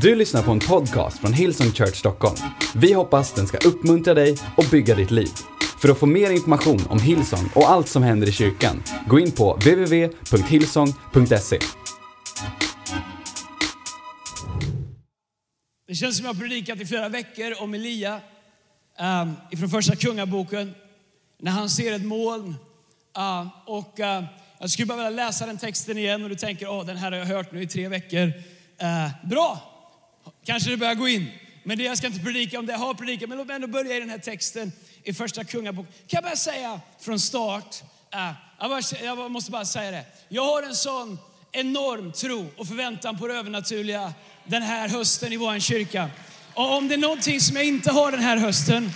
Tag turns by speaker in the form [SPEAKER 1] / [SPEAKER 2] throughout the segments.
[SPEAKER 1] Du lyssnar på en podcast från Hillsong Church Stockholm. Vi hoppas den ska uppmuntra dig och bygga ditt liv. För att få mer information om Hillsong och allt som händer i kyrkan, gå in på www.hillsong.se.
[SPEAKER 2] Det känns som jag har predikat i flera veckor om Elia um, ifrån första kungaboken. När han ser ett moln. Uh, och uh, jag skulle bara vilja läsa den texten igen och du tänker, åh den här har jag hört nu i tre veckor. Eh, bra, kanske det börjar gå in. Men det jag ska inte predika om det jag har predikat, men låt mig ändå börja i den här texten i första kungaboken. Kan jag bara säga från start, eh, jag, bara, jag måste bara säga det. Jag har en sån enorm tro och förväntan på det övernaturliga den här hösten i vår kyrka. Och om det är någonting som jag inte har den här hösten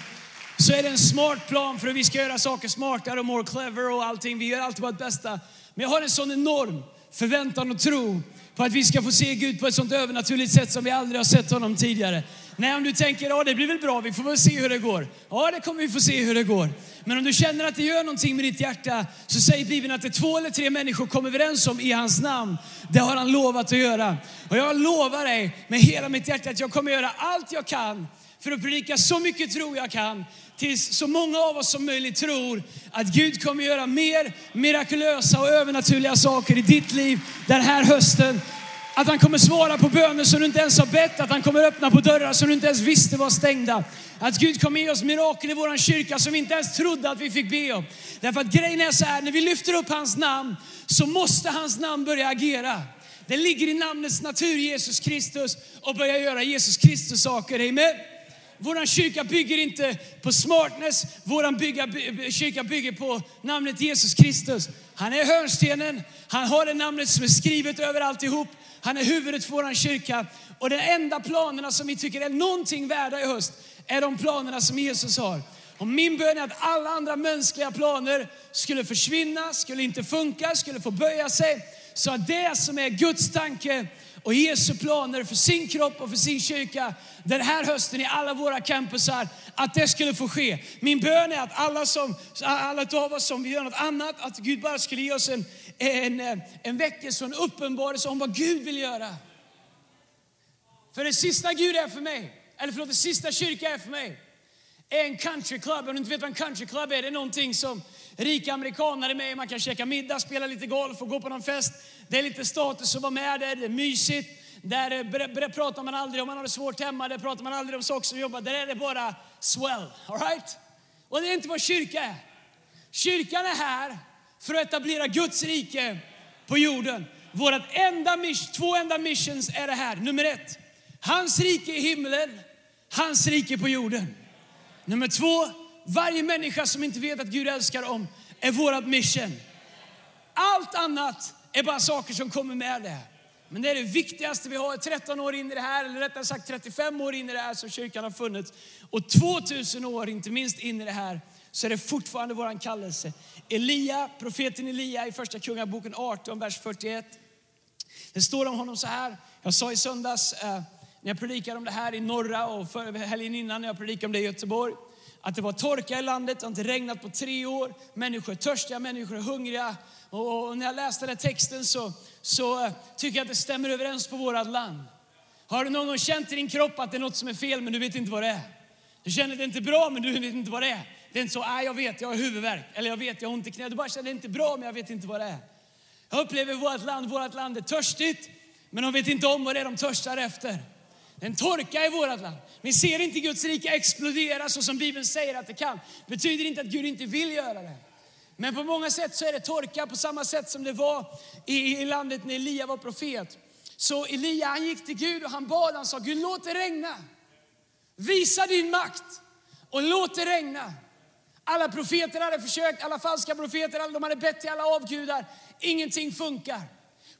[SPEAKER 2] så är det en smart plan för hur vi ska göra saker smartare och more clever och allting. Vi gör alltid vårt bästa. Men jag har en sån enorm förväntan och tro på att vi ska få se Gud på ett sånt övernaturligt sätt som vi aldrig har sett honom tidigare. Nej, om du tänker, ja det blir väl bra, vi får väl se hur det går. Ja, det kommer vi få se hur det går. Men om du känner att det gör någonting med ditt hjärta så säger Bibeln att det är två eller tre människor kommer överens om i hans namn. Det har han lovat att göra. Och jag lovar dig med hela mitt hjärta att jag kommer göra allt jag kan för att predika så mycket tro jag kan tills så många av oss som möjligt tror att Gud kommer göra mer mirakulösa och övernaturliga saker i ditt liv den här hösten. Att han kommer svara på böner som du inte ens har bett, att han kommer öppna på dörrar som du inte ens visste var stängda. Att Gud kommer ge oss mirakel i vår kyrka som vi inte ens trodde att vi fick be om. Därför att grejen är så här, när vi lyfter upp hans namn så måste hans namn börja agera. Det ligger i namnets natur, Jesus Kristus, och börja göra Jesus Kristus saker. Amen. Vår kyrka bygger inte på smartness, vår bygga, kyrka bygger på namnet Jesus Kristus. Han är hörnstenen, han har det namnet som är skrivet över alltihop. Han är huvudet för vår kyrka. Och de enda planerna som vi tycker är någonting värda i höst är de planerna som Jesus har. Och min bön är att alla andra mänskliga planer skulle försvinna, skulle inte funka, skulle få böja sig. Så att det som är Guds tanke och Jesu planer för sin kropp och för sin kyrka den här hösten i alla våra campusar, att det skulle få ske. Min bön är att alla, som, alla av oss som vill göra något annat, att Gud bara skulle ge oss en, en, eh, en väckelse och en uppenbarelse om vad Gud vill göra. För det sista Gud är för mig, eller förlåt, det sista kyrka är för mig, är en country club, Om du inte vet vad en countryclub är, det är någonting som rika amerikaner är med Man kan käka middag, spela lite golf och gå på någon fest. Det är lite status att vara med där, det är mysigt. Där eh, pratar man aldrig om man har det svårt hemma, där pratar man aldrig om saker som jobbar. Där är det bara swell. All right? Och det är inte vad kyrka är. Kyrkan är här för att etablera Guds rike på jorden. Våra enda mission, två enda missions är det här. Nummer ett, hans rike i himlen, hans rike på jorden. Nummer två, varje människa som inte vet att Gud älskar dem är vårt mission. Allt annat är bara saker som kommer med det. Men det är det viktigaste vi har. 13 år in i det här, eller rättare sagt 35 år in i det här som kyrkan har funnits. Och 2000 år, inte minst, in i det här så är det fortfarande vår kallelse. Elia, profeten Elia i första kungaboken 18, vers 41. Det står om honom så här. Jag sa i söndags eh, när jag predikade om det här i norra och för, helgen innan när jag predikade om det i Göteborg. Att det var torka i landet, det har inte regnat på tre år. Människor är törstiga, människor är hungriga. Och, och när jag läste den här texten så, så eh, tycker jag att det stämmer överens på vårt land. Har du någon gång känt i din kropp att det är något som är fel men du vet inte vad det är? Du känner att det är inte bra men du vet inte vad det är. Det är inte så, nej jag vet, jag har huvudvärk. Eller jag vet, jag har ont i knät. Du bara känner, det är inte bra men jag vet inte vad det är. Jag upplever vårt land, vårt land är törstigt. Men de vet inte om vad det är de törstar efter. En torka i vårt land. Vi ser inte Guds rike explodera så som Bibeln säger att det kan. Det betyder inte att Gud inte vill göra det. Men på många sätt så är det torka på samma sätt som det var i, landet när Elia var profet. Så Elia han gick till Gud och han bad, han sa Gud låt det regna. Visa din makt och låt det regna. Alla profeter hade försökt, alla falska profeter, de hade bett till alla avgudar. Ingenting funkar.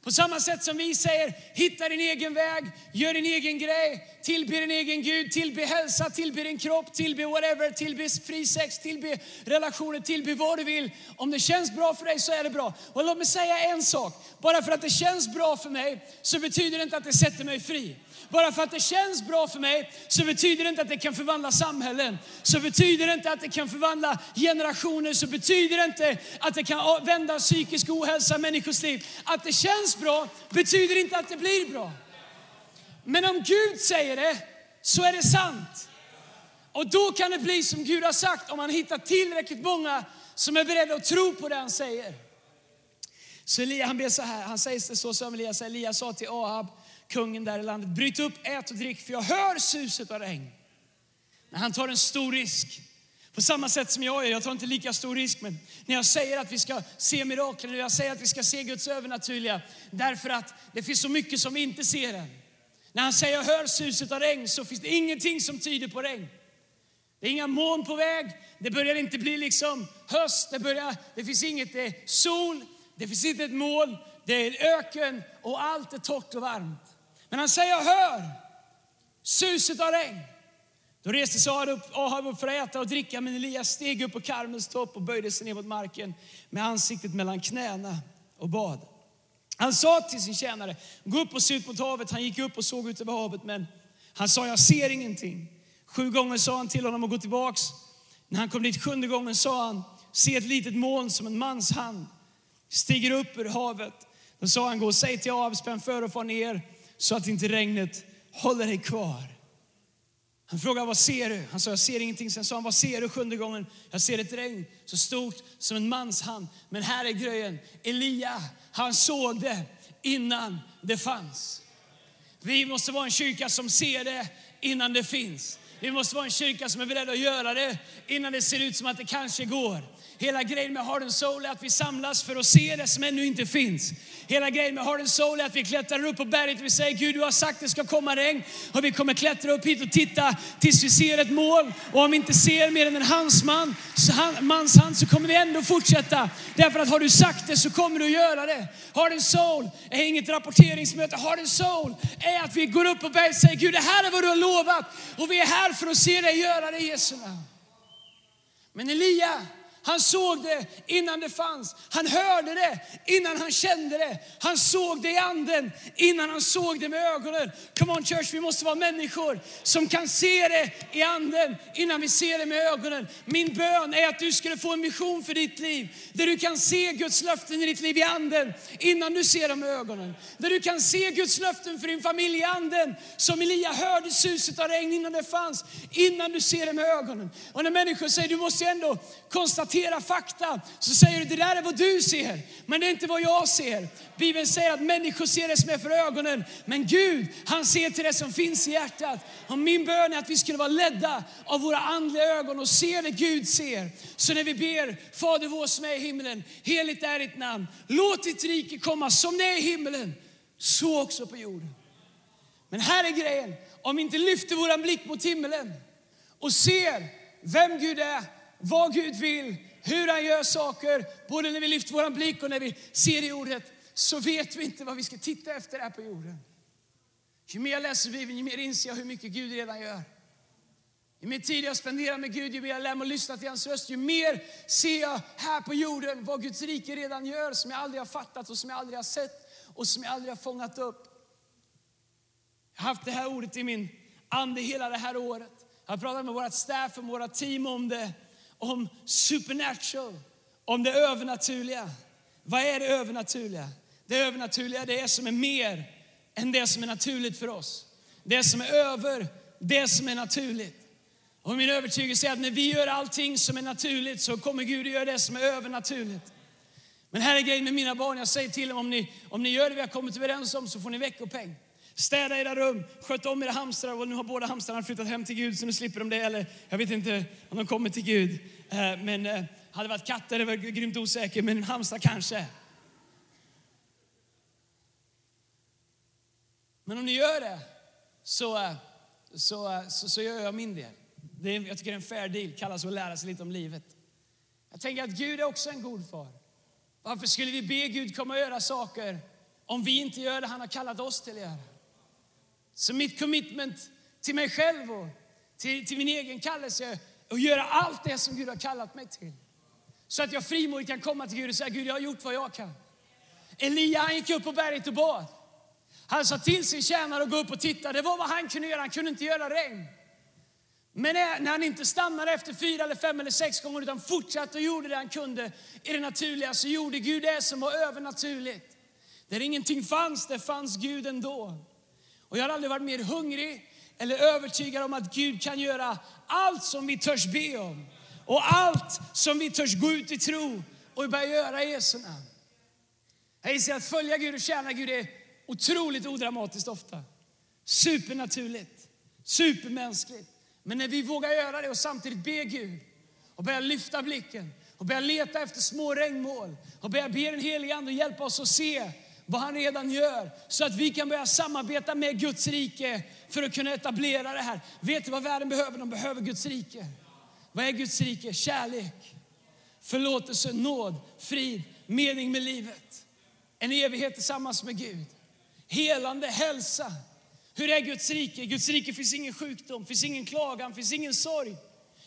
[SPEAKER 2] På samma sätt som vi säger, hitta din egen väg, gör din egen grej, tillbe din egen Gud, tillbe hälsa, tillbe din kropp, tillbe whatever, tillbe fri sex, tillbe relationer, tillbe vad du vill. Om det känns bra för dig så är det bra. Och låt mig säga en sak, bara för att det känns bra för mig så betyder det inte att det sätter mig fri. Bara för att det känns bra för mig så betyder det inte att det kan förvandla samhällen. Så betyder det inte att det kan förvandla generationer. Så betyder det inte att det kan vända psykisk ohälsa i människors liv. Att det känns bra betyder inte att det blir bra. Men om Gud säger det så är det sant. Och då kan det bli som Gud har sagt om han hittar tillräckligt många som är beredda att tro på det han säger. Så Elia han ber så här, han säger det så som Elia säger, Elia sa till Ahab, kungen där i landet, bryt upp, ät och drick för jag hör suset av regn. När han tar en stor risk. På samma sätt som jag gör, jag tar inte lika stor risk, men när jag säger att vi ska se mirakler, när jag säger att vi ska se Guds övernaturliga, därför att det finns så mycket som vi inte ser än. När han säger jag hör suset av regn så finns det ingenting som tyder på regn. Det är inga moln på väg, det börjar inte bli liksom höst, det, börjar, det finns inget det är sol, det finns inte ett moln, det är öken och allt är torrt och varmt. Men han säger, jag hör suset av regn. Då reste sig Ahab upp för att äta och dricka, men Elias steg upp på Karmels topp och böjde sig ner mot marken med ansiktet mellan knäna och bad. Han sa till sin tjänare, gå upp och se ut mot havet. Han gick upp och såg ut över havet, men han sa, jag ser ingenting. Sju gånger sa han till honom att gå tillbaks. När han kom dit sjunde gången sa han, se ett litet moln som en mans hand stiger upp ur havet. Då sa han, gå och säg till Ahab, spänn för och far ner så att inte regnet håller dig kvar. Han frågade, vad ser du? Han sa, jag ser ingenting. Sen sa han, vad ser du? Sjunde gången, jag ser ett regn så stort som en mans hand. Men här är grejen, Elia, han såg det innan det fanns. Vi måste vara en kyrka som ser det innan det finns. Vi måste vara en kyrka som är beredd att göra det innan det ser ut som att det kanske går. Hela grejen med Heart and Soul är att vi samlas för att se det som ännu inte finns. Hela grejen med Heart and Soul är att vi klättrar upp på berget och vi säger Gud du har sagt det ska komma regn. Och vi kommer klättra upp hit och titta tills vi ser ett mål. Och om vi inte ser mer än en handsman, mans hand så kommer vi ändå fortsätta. Därför att har du sagt det så kommer du att göra det. Heart and Soul är inget rapporteringsmöte. Heart and Soul är att vi går upp på berget och säger Gud det här är vad du har lovat. Och vi är här för att se dig göra det i Jesu namn. Men Elia, han såg det innan det fanns. Han hörde det innan han kände det. Han såg det i anden innan han såg det med ögonen. Come on church, vi måste vara människor som kan se det i anden innan vi ser det med ögonen. Min bön är att du skulle få en mission för ditt liv. Där du kan se Guds löften i ditt liv i anden innan du ser dem med ögonen. Där du kan se Guds löften för din familj i anden. Som Elia hörde suset av regn innan det fanns. Innan du ser det med ögonen. Och när människor säger du måste ändå konstatera acceptera fakta så säger du det där är vad du ser, men det är inte vad jag ser. Bibeln säger att människor ser det som är för ögonen, men Gud han ser till det som finns i hjärtat. Och min bön är att vi skulle vara ledda av våra andliga ögon och se det Gud ser. Så när vi ber Fader vår som är i himlen, heligt är ditt namn. Låt ditt rike komma som det är i himlen, så också på jorden. Men här är grejen, om vi inte lyfter våran blick mot himlen och ser vem Gud är, vad Gud vill, hur han gör saker, både när vi lyfter vår blick och när vi ser i ordet, så vet vi inte vad vi ska titta efter här på jorden. Ju mer jag läser Bibeln, ju mer inser jag hur mycket Gud redan gör. Ju mer tid jag spenderar med Gud, ju mer jag lär mig att lyssna till hans röst, ju mer ser jag här på jorden vad Guds rike redan gör som jag aldrig har fattat och som jag aldrig har sett och som jag aldrig har fångat upp. Jag har haft det här ordet i min ande hela det här året. Jag har pratat med vårt staff och våra team om det om supernatural, om det övernaturliga. Vad är det övernaturliga? Det övernaturliga det är det som är mer än det som är naturligt för oss. Det som är över det som är naturligt. Och min övertygelse är att när vi gör allting som är naturligt så kommer Gud att göra det som är övernaturligt. Men här är grejen med mina barn, jag säger till dem om ni, om ni gör det vi har kommit överens om så får ni veckopeng. Städa era rum, sköt om era hamstrar och nu har båda hamstrarna flyttat hem till Gud så nu slipper de det. Eller jag vet inte om de kommer till Gud. Eh, men eh, hade det varit katter, det var grymt osäker, men en hamstrar kanske. Men om ni gör det så, eh, så, så, så gör jag min del. Det är, jag tycker det är en fair deal, kallas att lära sig lite om livet. Jag tänker att Gud är också en god far. Varför skulle vi be Gud komma och göra saker om vi inte gör det han har kallat oss till att göra? Så mitt commitment till mig själv och till, till min egen kallelse är att göra allt det som Gud har kallat mig till. Så att jag frimodigt kan komma till Gud och säga, Gud jag har gjort vad jag kan. Elia han gick upp på berget och bad. Han sa till sin tjänare att gå upp och titta. Det var vad han kunde göra, han kunde inte göra regn. Men när han inte stannade efter fyra, eller fem eller sex gånger utan fortsatte och gjorde det han kunde i det naturliga så gjorde Gud det som var övernaturligt. Där ingenting fanns, där fanns Gud ändå. Och jag har aldrig varit mer hungrig eller övertygad om att Gud kan göra allt som vi törs be om. Och allt som vi törs gå ut i tro och börja göra i Jesu namn. Jag inser att följa Gud och tjäna Gud är otroligt odramatiskt ofta. Supernaturligt, supermänskligt. Men när vi vågar göra det och samtidigt be Gud och börja lyfta blicken och börja leta efter små regnmål och börja be den helige Ande hjälpa oss att se vad han redan gör så att vi kan börja samarbeta med Guds rike för att kunna etablera det här. Vet du vad världen behöver? De behöver Guds rike. Vad är Guds rike? Kärlek, förlåtelse, nåd, frid, mening med livet. En evighet tillsammans med Gud. Helande, hälsa. Hur är Guds rike? I Guds rike finns ingen sjukdom, finns ingen klagan, finns ingen sorg.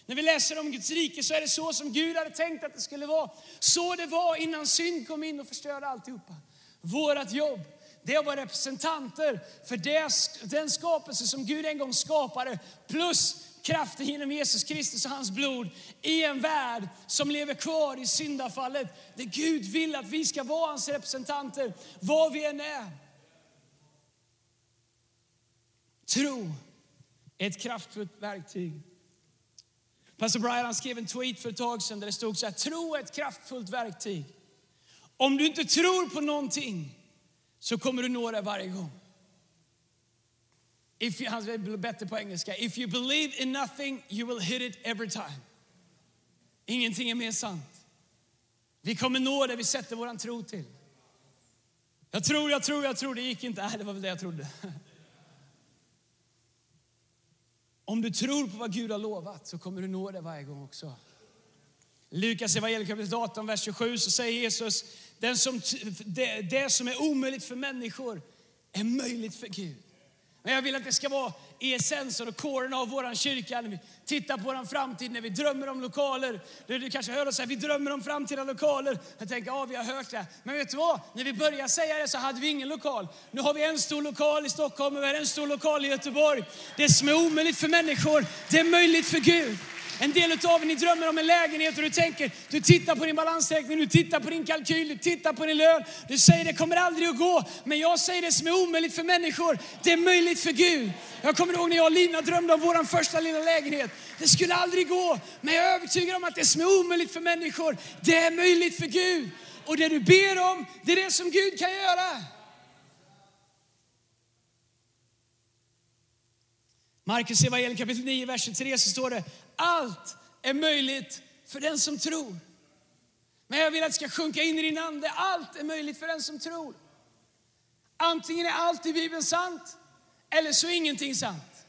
[SPEAKER 2] När vi läser om Guds rike så är det så som Gud hade tänkt att det skulle vara. Så det var innan synd kom in och förstörde alltihopa. Vårat jobb, det är att vara representanter för den skapelse som Gud en gång skapade, plus kraften genom Jesus Kristus och hans blod i en värld som lever kvar i syndafallet. Där Gud vill att vi ska vara hans representanter, var vi än är. Tro är ett kraftfullt verktyg. Pastor Brian skrev en tweet för ett tag sedan där det stod så här, tro är ett kraftfullt verktyg. Om du inte tror på någonting så kommer du nå det varje gång. If you, han är bättre på engelska. If you believe in nothing you will hit it every time. Ingenting är mer sant. Vi kommer nå det vi sätter våran tro till. Jag tror, jag tror, jag tror. Det gick inte. Nej, det var väl det jag trodde. Om du tror på vad Gud har lovat så kommer du nå det varje gång också. Lukas evangelium kapitel 18, vers 27 så säger Jesus, den som, det, det som är omöjligt för människor är möjligt för Gud. Men jag vill att det ska vara essensen och kåren av vår kyrka. När vi tittar på vår framtid, när vi drömmer om lokaler. Du kanske hör oss säga, vi drömmer om framtida lokaler. Jag tänker, ja vi har hört det. Men vet du vad? När vi började säga det så hade vi ingen lokal. Nu har vi en stor lokal i Stockholm och vi har en stor lokal i Göteborg. Det som är omöjligt för människor, det är möjligt för Gud. En del av er ni drömmer om en lägenhet och du tänker, du tittar på din balansräkning, du tittar på din kalkyl, du tittar på din lön. Du säger det kommer aldrig att gå. Men jag säger det som är omöjligt för människor, det är möjligt för Gud. Jag kommer ihåg när jag och Lina drömde om vår första lilla lägenhet. Det skulle aldrig gå, men jag är övertygad om att det som är omöjligt för människor, det är möjligt för Gud. Och det du ber om, det är det som Gud kan göra. Markus evangelium kapitel 9, vers 23 så står det, allt är möjligt för den som tror. Men jag vill att det ska sjunka in i din ande, allt är möjligt för den som tror. Antingen är allt i Bibeln sant, eller så är ingenting sant.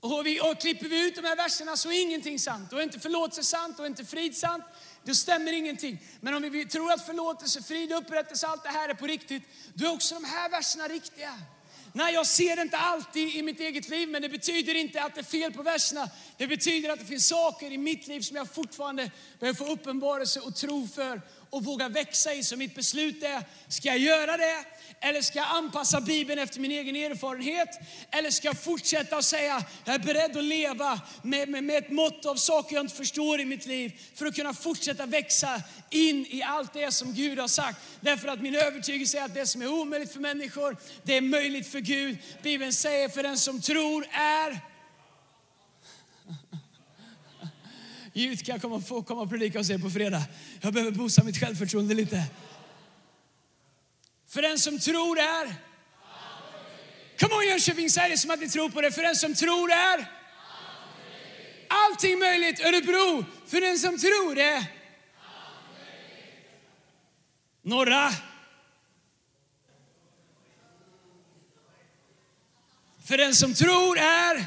[SPEAKER 2] Och, vi, och klipper vi ut de här verserna så är ingenting sant. Då är inte förlåtelse sant, då är inte frid sant, då stämmer ingenting. Men om vi tror att förlåtelse, frid, upprättelse, allt det här är på riktigt, då är också de här verserna riktiga. Nej, jag ser det inte alltid i mitt eget liv, men det betyder inte att det är fel på verserna. Det betyder att det finns saker i mitt liv som jag fortfarande behöver få uppenbarelse och tro för och våga växa i. Så mitt beslut är, ska jag göra det? Eller ska jag anpassa Bibeln efter min egen erfarenhet? Eller ska jag fortsätta och säga, jag är beredd att leva med, med, med ett mått av saker jag inte förstår i mitt liv för att kunna fortsätta växa in i allt det som Gud har sagt. Därför att min övertygelse är att det som är omöjligt för människor, det är möjligt för Gud. Bibeln säger, för den som tror är Ljud kan jag komma, få komma och predika hos er på fredag. Jag behöver boosta mitt självförtroende lite. För den som tror är... Kom on Jönköping, säg det som att ni tror på det. För den som tror är... Allting möjligt. Örebro, för den som tror är... Norra. För den som tror är...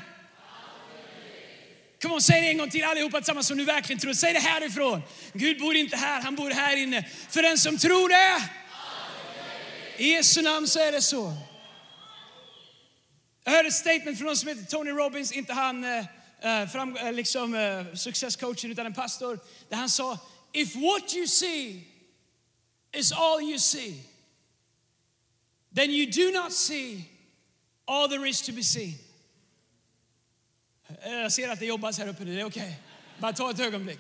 [SPEAKER 2] Kom on, säg det en gång till allihopa tillsammans som du verkligen tror. Säg det härifrån. Gud bor inte här, han bor här inne. För den som tror det. I Jesu namn så är det så. Jag hörde ett statement från någon som heter Tony Robbins, inte han eh, eh fram, eh, liksom, success successcoachen utan en pastor. Där han sa, if what you see is all you see, then you do not see all there is to be seen. Eh, jag ser att det jobbas här uppe, nu, det är okej. Okay. Bara ta ett ögonblick.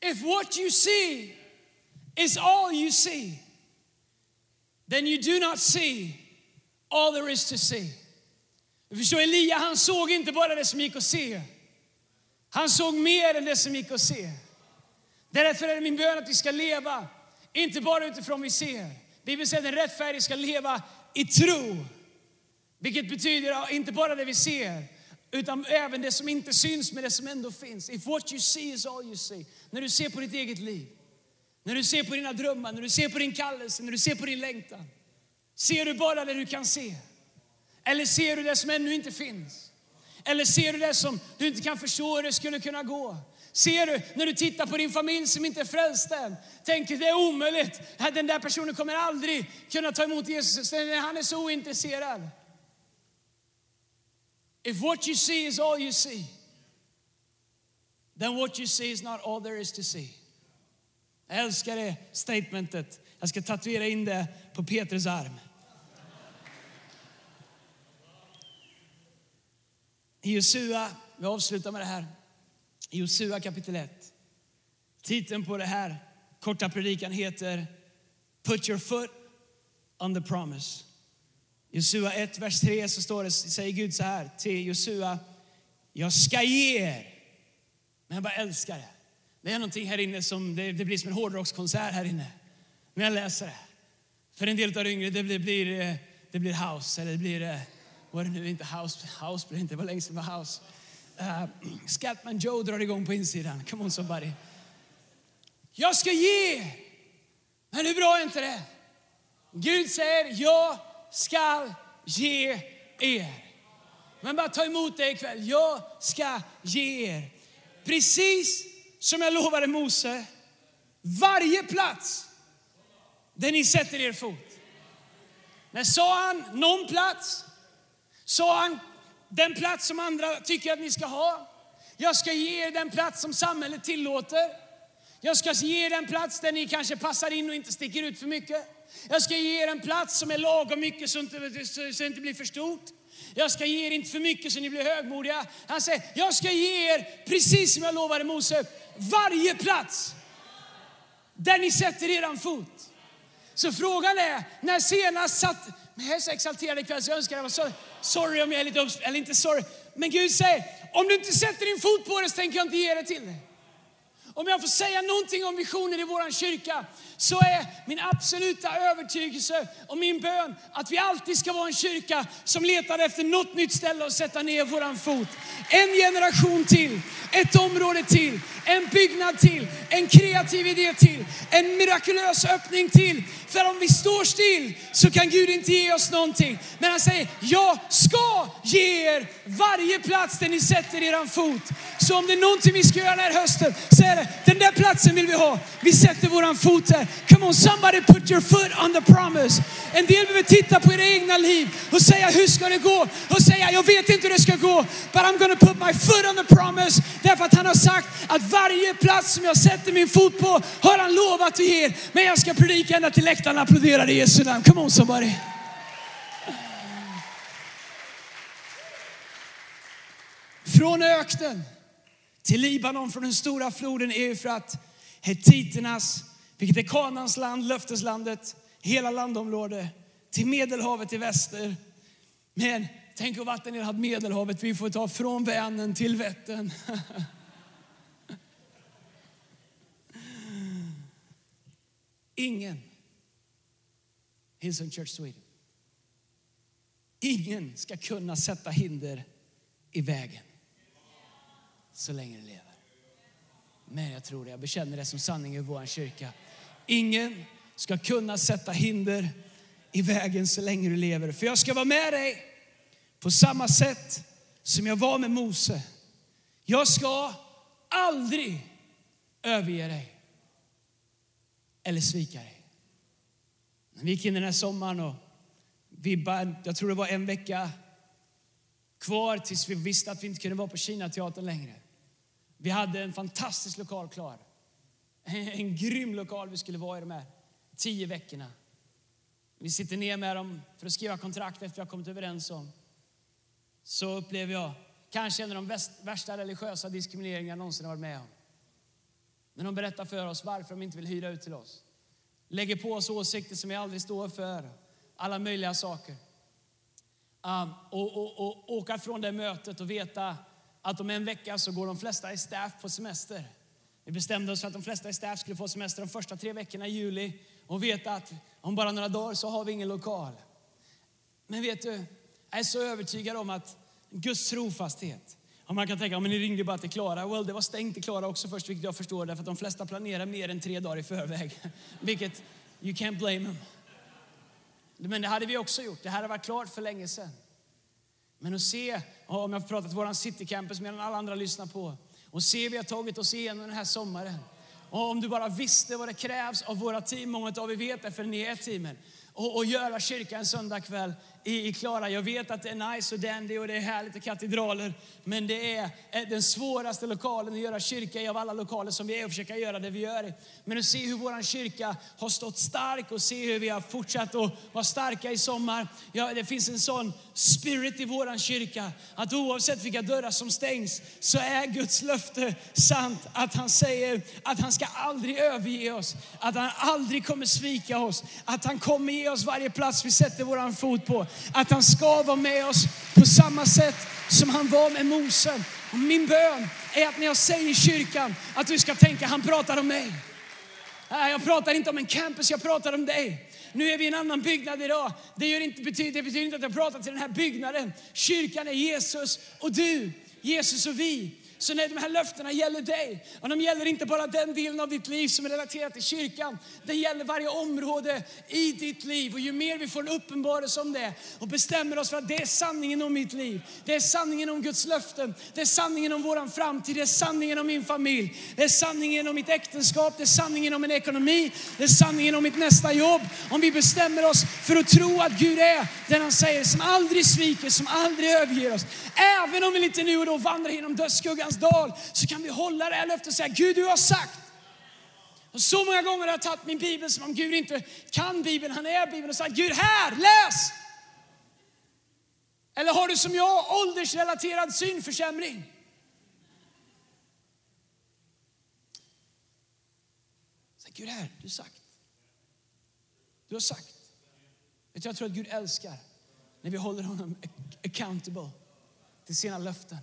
[SPEAKER 2] If what you see is all you see, then you do not see all there is to see. Du förstår, Elia han såg inte bara det som gick att se. Han såg mer än det som gick att se. Därför är det min bön att vi ska leva, inte bara utifrån vi ser. Bibeln säger att den rättfärdige ska leva i tro. Vilket betyder inte bara det vi ser, utan även det som inte syns men det som ändå finns. If what you see is all you see. När du ser på ditt eget liv, när du ser på dina drömmar, när du ser på din kallelse, när du ser på din längtan. Ser du bara det du kan se? Eller ser du det som ännu inte finns? Eller ser du det som du inte kan förstå hur det skulle kunna gå? Ser du när du tittar på din familj som inte är frälst än? Tänker det är omöjligt. Den där personen kommer aldrig kunna ta emot Jesus. Han är så ointresserad. If what you see is all you see, then what you see is not all there is to see. Jag älskar det statementet. Jag ska tatuera in det på Petrus arm. I Josua, vi avslutar med det här. I Josua kapitel 1. Titeln på det här korta predikan heter Put your foot on the promise. Josua 1, vers 3 så står det, säger Gud så här till Josua. Jag ska ge er. Men jag bara älskar det. Det är någonting här inne som, det, det blir som en hårdrockskonsert här inne. När jag läser det. För en del av de yngre, det blir, blir, eh, det blir house, eller det blir, eh, vad är det nu, inte house, house blir det inte, det var länge sedan det var house. Uh, Scatman Joe drar igång på insidan, come on somebody. Jag ska ge, men hur bra är inte det? Gud säger, jag ska ge er. Men bara ta emot det ikväll. Jag ska ge er. Precis som jag lovade Mose. Varje plats där ni sätter er fot. När sa han någon plats? Sa han den plats som andra tycker att ni ska ha? Jag ska ge er den plats som samhället tillåter. Jag ska ge er den plats där ni kanske passar in och inte sticker ut för mycket. Jag ska ge er en plats som är lagom mycket så, att det inte blir för stort. Jag ska ge er inte för mycket så ni blir högmodiga. Han säger, jag ska ge er, precis som jag lovade Mose, varje plats där ni sätter eran fot. Så frågan är, när senast satt, jag är så exalterad ikväll så jag önskar jag var så, sorry om jag är lite uppspelt, eller inte sorry. Men Gud säger, om du inte sätter din fot på det så tänker jag inte ge det till dig. Om jag får säga någonting om visionen i vår kyrka så är min absoluta övertygelse och min bön att vi alltid ska vara en kyrka som letar efter något nytt ställe att sätta ner våran fot. En generation till, ett område till, en byggnad till, en kreativ idé till, en mirakulös öppning till. För om vi står still så kan Gud inte ge oss någonting. Men han säger, jag ska ge er varje plats där ni sätter eran fot. Så om det är någonting vi ska göra den här hösten så är det, den där platsen vill vi ha. Vi sätter våran fot där. Come on somebody put your foot on the promise. En del behöver titta på era egna liv och säga hur ska det gå? Och säga jag vet inte hur det ska gå. But I'm gonna put my foot on the promise. Därför att han har sagt att varje plats som jag sätter min fot på har han lovat att ge er. Men jag ska predika ända till läktaren applåderar i Jesu namn. Come on somebody. Från öknen till Libanon, från den stora floden Eufrat, Hettiternas, vilket är Kanans land, löfteslandet, hela landområde, till Medelhavet i väster. Men tänk om vatten hade Medelhavet, vi får ta från Vänern till Vättern. Ingen, Hillsong Church Sweden, ingen ska kunna sätta hinder i vägen så länge det lever. Men jag tror det, jag bekänner det som sanning i vår kyrka. Ingen ska kunna sätta hinder i vägen så länge du lever. För jag ska vara med dig på samma sätt som jag var med Mose. Jag ska aldrig överge dig eller svika dig. Vi gick in den här sommaren och vi bara, jag tror det var en vecka kvar tills vi visste att vi inte kunde vara på Kina-teatern längre. Vi hade en fantastisk lokal klar. En grym lokal vi skulle vara i de här tio veckorna. Vi sitter ner med dem för att skriva kontrakt efter vi har kommit överens om. Så upplever jag kanske en av de värsta religiösa diskrimineringar jag någonsin har varit med om. När de berättar för oss varför de inte vill hyra ut till oss. lägger på oss åsikter som vi aldrig står för. Alla möjliga saker. Um, och, och, och åka från det mötet och veta att om en vecka så går de flesta i staff på semester. Vi bestämde oss för att de flesta i staff skulle få semester de första tre veckorna i juli och veta att om bara några dagar så har vi ingen lokal. Men vet du, jag är så övertygad om att Guds trofasthet, och man kan tänka, men ni ringde bara till Klara. Well, det var stängt i Klara också först, vilket jag förstår, därför att de flesta planerar mer än tre dagar i förväg. Vilket, you can't blame them. Men det hade vi också gjort. Det här har varit klart för länge sedan. Men att se, om jag har pratat till våran citycampus medan alla andra lyssnar på, och se vi har tagit oss igenom den här sommaren. Och om du bara visste vad det krävs av våra team, många av er vet det för ni är teamen, och, och göra kyrka en söndagkväll i, i Klara. Jag vet att det är nice och dandy och det är härligt och katedraler. Men det är eh, den svåraste lokalen att göra kyrka i av alla lokaler som vi är och försöka göra det vi gör. Men att se hur vår kyrka har stått stark och se hur vi har fortsatt att vara starka i sommar. Ja, det finns en sån spirit i vår kyrka att oavsett vilka dörrar som stängs så är Guds löfte sant. Att han säger att han ska aldrig överge oss, att han aldrig kommer svika oss, att han kommer ge oss varje plats vi sätter våran fot på att han ska vara med oss på samma sätt som han var med Mose. Och min bön är att när jag säger i kyrkan, att du ska tänka, han pratar om mig. Jag pratar inte om en campus, jag pratar om dig. Nu är vi i en annan byggnad idag. Det, gör inte, det betyder inte att jag pratar till den här byggnaden. Kyrkan är Jesus och du, Jesus och vi. Så när de här löftena gäller dig, och de gäller inte bara den delen av ditt liv som är relaterad till kyrkan, det gäller varje område i ditt liv. Och ju mer vi får en uppenbarelse om det och bestämmer oss för att det är sanningen om mitt liv, det är sanningen om Guds löften, det är sanningen om våran framtid, det är sanningen om min familj, det är sanningen om mitt äktenskap, det är sanningen om min ekonomi, det är sanningen om mitt nästa jobb. Om vi bestämmer oss för att tro att Gud är den han säger, som aldrig sviker, som aldrig överger oss. Även om vi lite nu och då vandrar genom dödsskuggan. Sörmlands dal så kan vi hålla det här löftet och säga Gud du har sagt. Och så många gånger har jag tagit min bibel som om Gud inte kan bibeln, han är bibeln och sagt Gud här, läs! Eller har du som jag åldersrelaterad synförsämring? Så, Gud här, du har sagt. Du har sagt. Jag tror att Gud älskar när vi håller honom accountable till sina löften.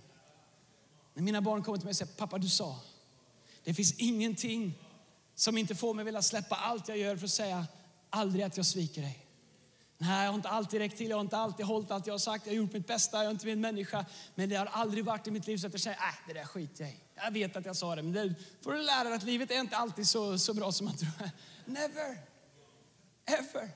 [SPEAKER 2] När mina barn kommer till mig och säger, pappa du sa, det finns ingenting som inte får mig vilja släppa allt jag gör för att säga, aldrig att jag sviker dig. Nej, jag har inte alltid räckt till, jag har inte alltid hållit allt jag har sagt, jag har gjort mitt bästa, jag är inte min människa. Men det har aldrig varit i mitt liv så att jag säger, äh, det där skiter jag i. Jag vet att jag sa det, men det får du lära dig att livet är inte alltid så, så bra som man tror. Never, ever.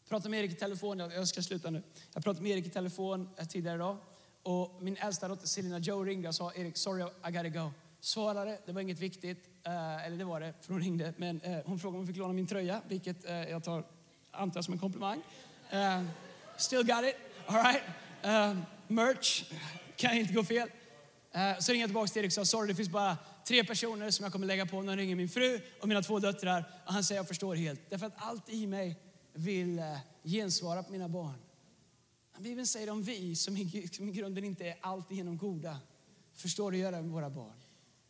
[SPEAKER 2] Jag pratade med Erik i telefon, jag ska sluta nu. Jag pratade med Erik i telefon eh, tidigare idag. Och min äldsta dotter Selina Joe ringde och sa, Erik, sorry I gotta go. Svarade, det var inget viktigt, Eh, eller det var det, för hon ringde. Men eh, hon frågade om hon fick låna min tröja, vilket eh, jag tar, antar som en komplimang. Eh, still got it, all right. Eh, merch, kan inte gå fel. Eh, så ringde jag tillbaka till Erik och sa, sorry det finns bara tre personer som jag kommer lägga på när jag ringer min fru och mina två döttrar. Och han säger, jag förstår helt. Därför att allt i mig vill gensvara på mina barn. Bibeln säger om vi, som i, som i grunden inte är alltigenom goda, förstår att göra med våra barn.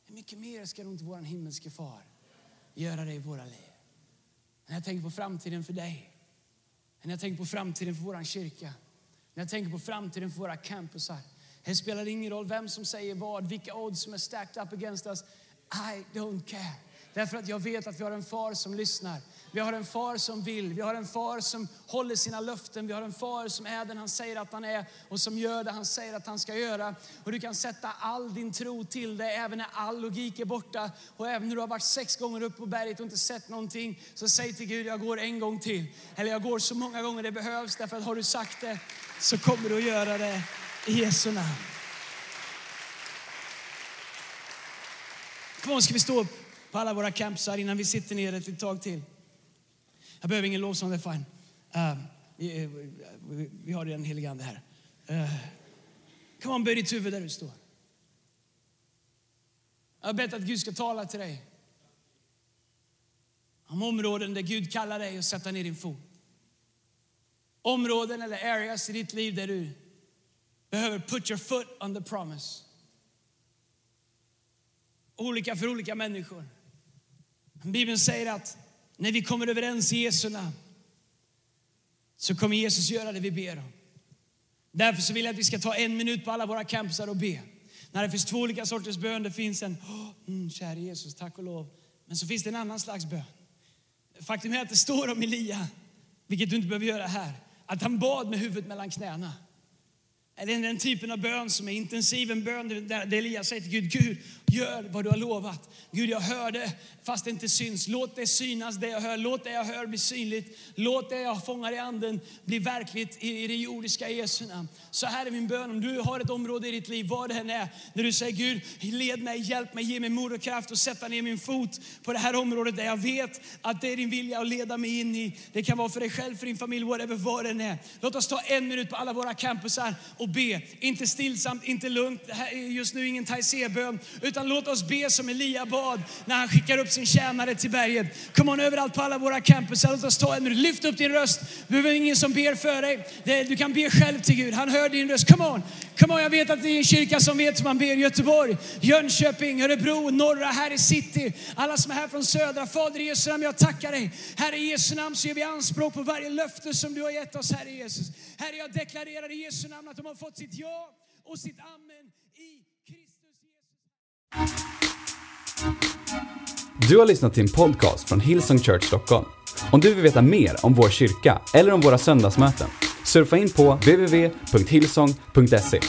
[SPEAKER 2] Hur mycket mer ska inte vår himmelske far göra det i våra liv? När jag tänker på framtiden för dig, när jag tänker på framtiden för vår kyrka, när jag tänker på framtiden för våra campusar. Det spelar ingen roll vem som säger vad, vilka odds som är stacked up against us. I don't care. Därför att jag vet att vi har en far som lyssnar. Vi har en far som vill, vi har en far som håller sina löften, vi har en far som är den han säger att han är och som gör det han säger att han ska göra. Och du kan sätta all din tro till det även när all logik är borta och även när du har varit sex gånger upp på berget och inte sett någonting. Så säg till Gud, jag går en gång till. Eller jag går så många gånger det behövs därför att har du sagt det så kommer du att göra det i Jesu namn. Kom igen ska vi stå upp på alla våra campsar innan vi sitter ner ett tag till. Jag behöver ingen lovsång, det är fine. Uh, vi, vi, vi, har redan helig Ande här. Uh, come on, böj ditt huvud där du står. Jag har bett att Gud ska tala till dig. Om områden där Gud kallar dig att sätta ner din fot. Områden eller areas i ditt liv där du behöver put your foot on the promise. Olika för olika människor. Bibeln säger att när vi kommer överens i Jesu namn så kommer Jesus göra det vi ber om. Därför så vill jag att vi ska ta en minut på alla våra campusar och be. När det finns två olika sorters bön. Det finns en, oh, mm, käre Jesus, tack och lov. Men så finns det en annan slags bön. Faktum är att det står om Elia, vilket du inte behöver göra här, att han bad med huvudet mellan knäna. Det den typen av bön som är intensiv, en bön där Elias säger till Gud, Gud, gör vad du har lovat. Gud, jag hör det fast det inte syns. Låt det synas, det jag hör. Låt det jag hör bli synligt. Låt det jag fångar i anden bli verkligt i det jordiska Jesu namn. Så här är min bön, om du har ett område i ditt liv, vad det än är, när du säger Gud, led mig, hjälp mig, ge mig mod och kraft och sätta ner min fot på det här området där jag vet att det är din vilja att leda mig in i. Det kan vara för dig själv, för din familj, whatever, vad det än är. Låt oss ta en minut på alla våra campusar och be. Inte stillsamt, inte lugnt. Just nu ingen taizé-bön, utan låt oss be som Elia bad när han skickar upp sin tjänare till berget. Kom on överallt på alla våra campusar. Låt oss ta en minut. Lyft upp din röst. Du behöver ingen som ber för dig. Du kan be själv till Gud. Han hör din röst. Come on. Come on. Jag vet att det är en kyrka som vet hur man ber. Göteborg, Jönköping, Örebro, norra, här i city. Alla som är här från södra. Fader i Jesu namn, jag tackar dig. Herre i Jesu namn så gör vi anspråk på varje löfte som du har gett oss, Herre Jesus. Herre, jag deklarerar i Jesu namn att de har fått sitt ja och sitt amen i Kristus Jesus.
[SPEAKER 1] Du har lyssnat till en podcast från Hillsong Church Stockholm. Om du vill veta mer om vår kyrka eller om våra söndagsmöten, surfa in på www.hillsong.se.